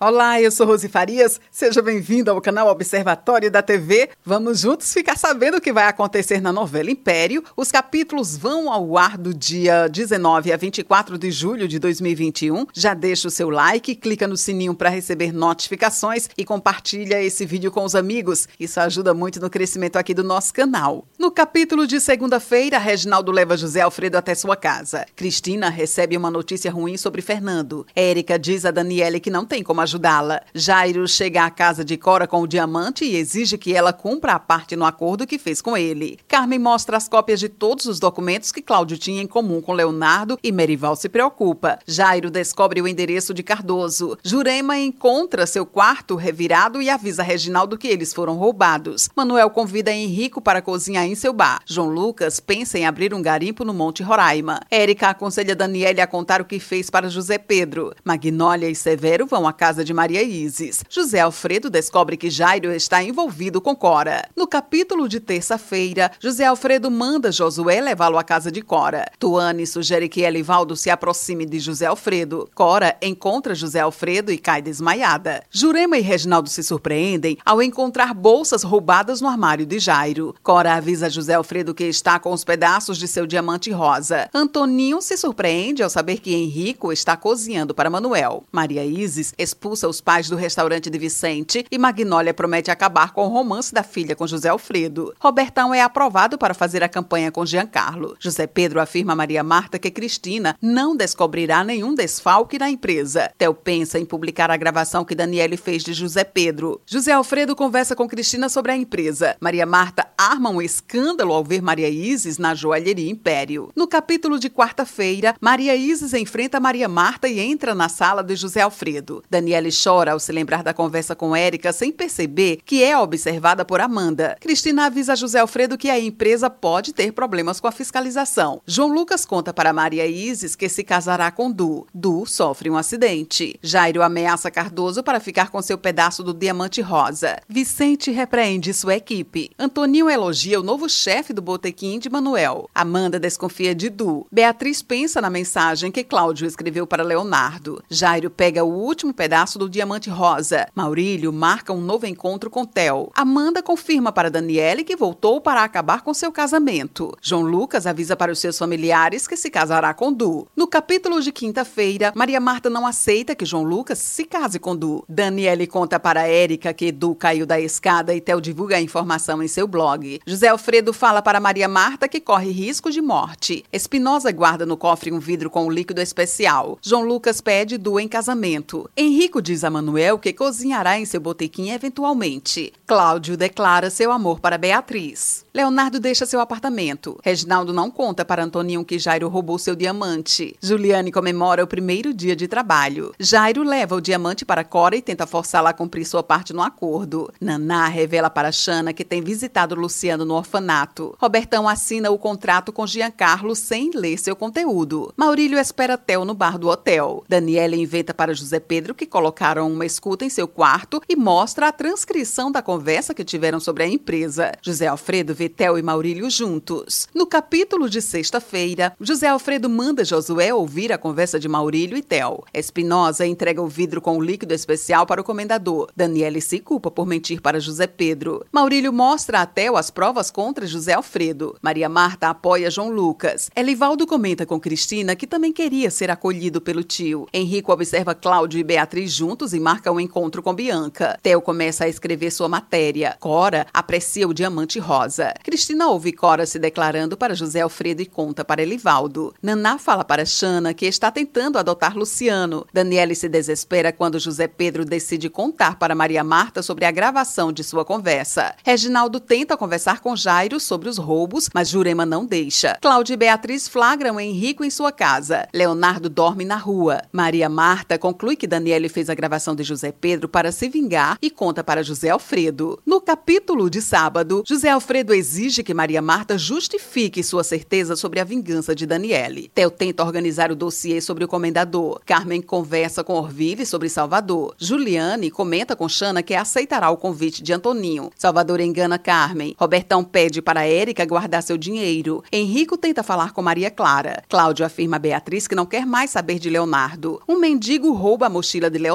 Olá, eu sou Rose Farias. Seja bem-vindo ao canal Observatório da TV. Vamos juntos ficar sabendo o que vai acontecer na novela Império. Os capítulos vão ao ar do dia 19 a 24 de julho de 2021. Já deixa o seu like, clica no sininho para receber notificações e compartilha esse vídeo com os amigos. Isso ajuda muito no crescimento aqui do nosso canal. No capítulo de segunda-feira, Reginaldo leva José Alfredo até sua casa. Cristina recebe uma notícia ruim sobre Fernando. Érica diz a Daniele que não tem como ajudá-la. Jairo chega à casa de Cora com o diamante e exige que ela cumpra a parte no acordo que fez com ele. Carmen mostra as cópias de todos os documentos que Cláudio tinha em comum com Leonardo e Merival se preocupa. Jairo descobre o endereço de Cardoso. Jurema encontra seu quarto revirado e avisa Reginaldo que eles foram roubados. Manuel convida Henrico para cozinhar em seu bar. João Lucas pensa em abrir um garimpo no Monte Roraima. Érica aconselha Daniele a contar o que fez para José Pedro. Magnólia e Severo vão à casa casa de Maria Isis. José Alfredo descobre que Jairo está envolvido com Cora. No capítulo de terça-feira, José Alfredo manda Josué levá-lo à casa de Cora. Tuane sugere que Elivaldo se aproxime de José Alfredo. Cora encontra José Alfredo e cai desmaiada. Jurema e Reginaldo se surpreendem ao encontrar bolsas roubadas no armário de Jairo. Cora avisa José Alfredo que está com os pedaços de seu diamante rosa. Antoninho se surpreende ao saber que Henrico está cozinhando para Manuel. Maria Isis expulsa expulsa os pais do restaurante de Vicente e Magnólia promete acabar com o romance da filha com José Alfredo. Robertão é aprovado para fazer a campanha com Giancarlo. José Pedro afirma a Maria Marta que Cristina não descobrirá nenhum desfalque na empresa. Theo pensa em publicar a gravação que Daniele fez de José Pedro. José Alfredo conversa com Cristina sobre a empresa. Maria Marta arma um escândalo ao ver Maria Isis na joalheria Império. No capítulo de quarta-feira, Maria Isis enfrenta Maria Marta e entra na sala de José Alfredo. Daniele Daniele chora ao se lembrar da conversa com Érica sem perceber que é observada por Amanda. Cristina avisa José Alfredo que a empresa pode ter problemas com a fiscalização. João Lucas conta para Maria Isis que se casará com Du. Du sofre um acidente. Jairo ameaça Cardoso para ficar com seu pedaço do diamante rosa. Vicente repreende sua equipe. Antoninho elogia o novo chefe do botequim de Manuel. Amanda desconfia de Du. Beatriz pensa na mensagem que Cláudio escreveu para Leonardo. Jairo pega o último pedaço do Diamante Rosa. Maurílio marca um novo encontro com Tel. Amanda confirma para Daniele que voltou para acabar com seu casamento. João Lucas avisa para os seus familiares que se casará com Du. No capítulo de quinta-feira, Maria Marta não aceita que João Lucas se case com Du. Daniele conta para Érica que Du caiu da escada e Tel divulga a informação em seu blog. José Alfredo fala para Maria Marta que corre risco de morte. Espinosa guarda no cofre um vidro com um líquido especial. João Lucas pede Du em casamento. Henrico Diz a Manuel que cozinhará em seu botequim eventualmente. Cláudio declara seu amor para Beatriz. Leonardo deixa seu apartamento. Reginaldo não conta para Antoninho que Jairo roubou seu diamante. Juliane comemora o primeiro dia de trabalho. Jairo leva o diamante para Cora e tenta forçá-la a cumprir sua parte no acordo. Naná revela para Xana que tem visitado Luciano no orfanato. Robertão assina o contrato com Giancarlo sem ler seu conteúdo. Maurílio espera Theo no bar do hotel. Daniela inventa para José Pedro que colocaram uma escuta em seu quarto e mostra a transcrição da conversa que tiveram sobre a empresa. José Alfredo vê e Maurílio juntos. No capítulo de sexta-feira, José Alfredo manda Josué ouvir a conversa de Maurílio e Theo. Espinosa entrega o vidro com o líquido especial para o comendador. Daniele se culpa por mentir para José Pedro. Maurílio mostra a Theo as provas contra José Alfredo. Maria Marta apoia João Lucas. Elivaldo comenta com Cristina que também queria ser acolhido pelo tio. Henrico observa Cláudio e Beatriz juntos e marca um encontro com Bianca. Theo começa a escrever sua matéria. Cora aprecia o diamante rosa. Cristina ouve Cora se declarando para José Alfredo e conta para Elivaldo. Naná fala para Xana que está tentando adotar Luciano. Daniele se desespera quando José Pedro decide contar para Maria Marta sobre a gravação de sua conversa. Reginaldo tenta conversar com Jairo sobre os roubos, mas Jurema não deixa. Cláudia e Beatriz flagram Henrico em sua casa. Leonardo dorme na rua. Maria Marta conclui que Daniele fez a gravação de José Pedro para se vingar e conta para José Alfredo. No capítulo de sábado, José Alfredo exige que Maria Marta justifique sua certeza sobre a vingança de Daniele. Theo tenta organizar o dossiê sobre o comendador. Carmen conversa com Orville sobre Salvador. Juliane comenta com Xana que aceitará o convite de Antoninho. Salvador engana Carmen. Robertão pede para Érica guardar seu dinheiro. Henrico tenta falar com Maria Clara. Cláudio afirma a Beatriz que não quer mais saber de Leonardo. Um mendigo rouba a mochila de Leonardo.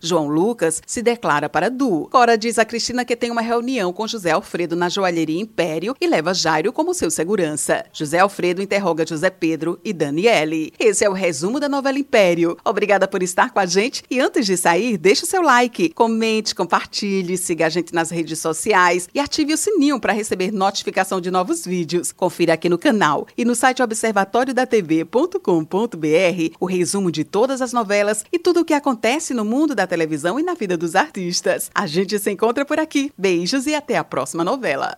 João Lucas se declara para Du. Cora diz a Cristina que tem uma reunião com José Alfredo na joalheria Império e leva Jairo como seu segurança. José Alfredo interroga José Pedro e Daniele. Esse é o resumo da novela Império. Obrigada por estar com a gente e antes de sair, deixe o seu like, comente, compartilhe, siga a gente nas redes sociais e ative o sininho para receber notificação de novos vídeos. Confira aqui no canal e no site observatoriodatv.com.br o resumo de todas as novelas e tudo o que acontece no mundo da televisão e na vida dos artistas. A gente se encontra por aqui. Beijos e até a próxima novela.